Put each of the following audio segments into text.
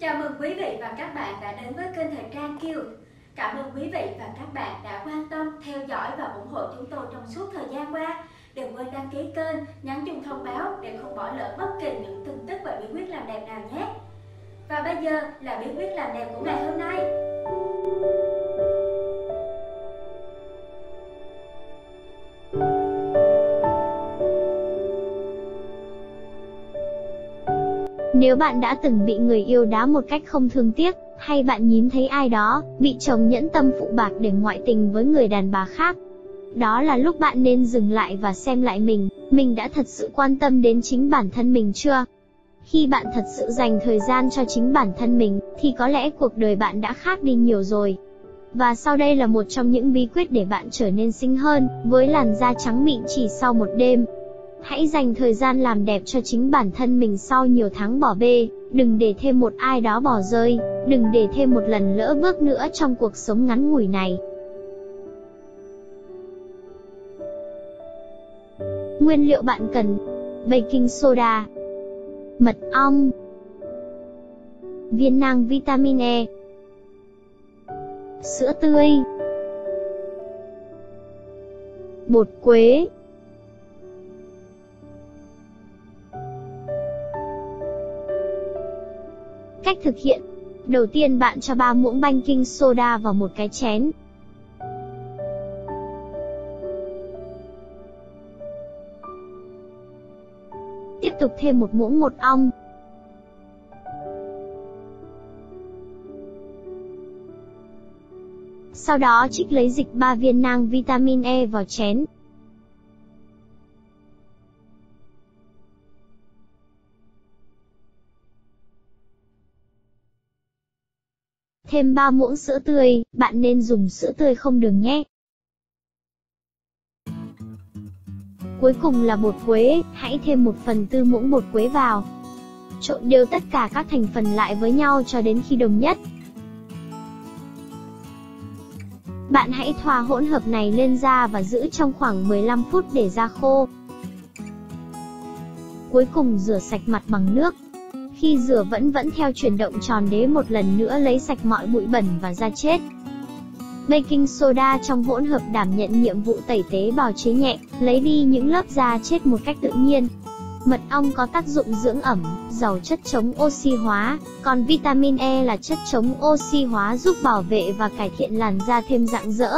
Chào mừng quý vị và các bạn đã đến với kênh Thời trang Kiều. Cảm ơn quý vị và các bạn đã quan tâm, theo dõi và ủng hộ chúng tôi trong suốt thời gian qua. Đừng quên đăng ký kênh, nhấn chuông thông báo để không bỏ lỡ bất kỳ những tin tức và bí quyết làm đẹp nào nhé. Và bây giờ là bí quyết làm đẹp của ngày hôm nay. Nếu bạn đã từng bị người yêu đá một cách không thương tiếc, hay bạn nhìn thấy ai đó bị chồng nhẫn tâm phụ bạc để ngoại tình với người đàn bà khác, đó là lúc bạn nên dừng lại và xem lại mình, mình đã thật sự quan tâm đến chính bản thân mình chưa? Khi bạn thật sự dành thời gian cho chính bản thân mình, thì có lẽ cuộc đời bạn đã khác đi nhiều rồi. Và sau đây là một trong những bí quyết để bạn trở nên xinh hơn, với làn da trắng mịn chỉ sau một đêm. Hãy dành thời gian làm đẹp cho chính bản thân mình sau nhiều tháng bỏ bê, đừng để thêm một ai đó bỏ rơi, đừng để thêm một lần lỡ bước nữa trong cuộc sống ngắn ngủi này. Nguyên liệu bạn cần. Baking soda. Mật ong. Viên nang vitamin E. Sữa tươi. Bột quế. Cách thực hiện Đầu tiên bạn cho 3 muỗng baking soda vào một cái chén. Tiếp tục thêm một muỗng mật ong. Sau đó trích lấy dịch 3 viên nang vitamin E vào chén. Thêm 3 muỗng sữa tươi, bạn nên dùng sữa tươi không đường nhé. Cuối cùng là bột quế, hãy thêm 1 phần tư muỗng bột quế vào. Trộn đều tất cả các thành phần lại với nhau cho đến khi đồng nhất. Bạn hãy thoa hỗn hợp này lên da và giữ trong khoảng 15 phút để da khô. Cuối cùng rửa sạch mặt bằng nước. Khi rửa vẫn vẫn theo chuyển động tròn đế một lần nữa lấy sạch mọi bụi bẩn và da chết. Baking soda trong hỗn hợp đảm nhận nhiệm vụ tẩy tế bào chế nhẹ, lấy đi những lớp da chết một cách tự nhiên. Mật ong có tác dụng dưỡng ẩm, giàu chất chống oxy hóa, còn vitamin E là chất chống oxy hóa giúp bảo vệ và cải thiện làn da thêm rạng rỡ.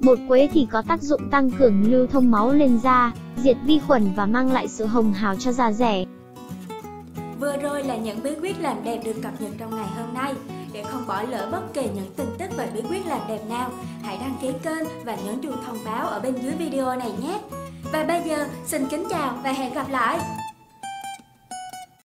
Bột quế thì có tác dụng tăng cường lưu thông máu lên da, diệt vi khuẩn và mang lại sự hồng hào cho da rẻ. Vừa rồi là những bí quyết làm đẹp được cập nhật trong ngày hôm nay. Để không bỏ lỡ bất kỳ những tin tức về bí quyết làm đẹp nào, hãy đăng ký kênh và nhấn chuông thông báo ở bên dưới video này nhé. Và bây giờ, xin kính chào và hẹn gặp lại!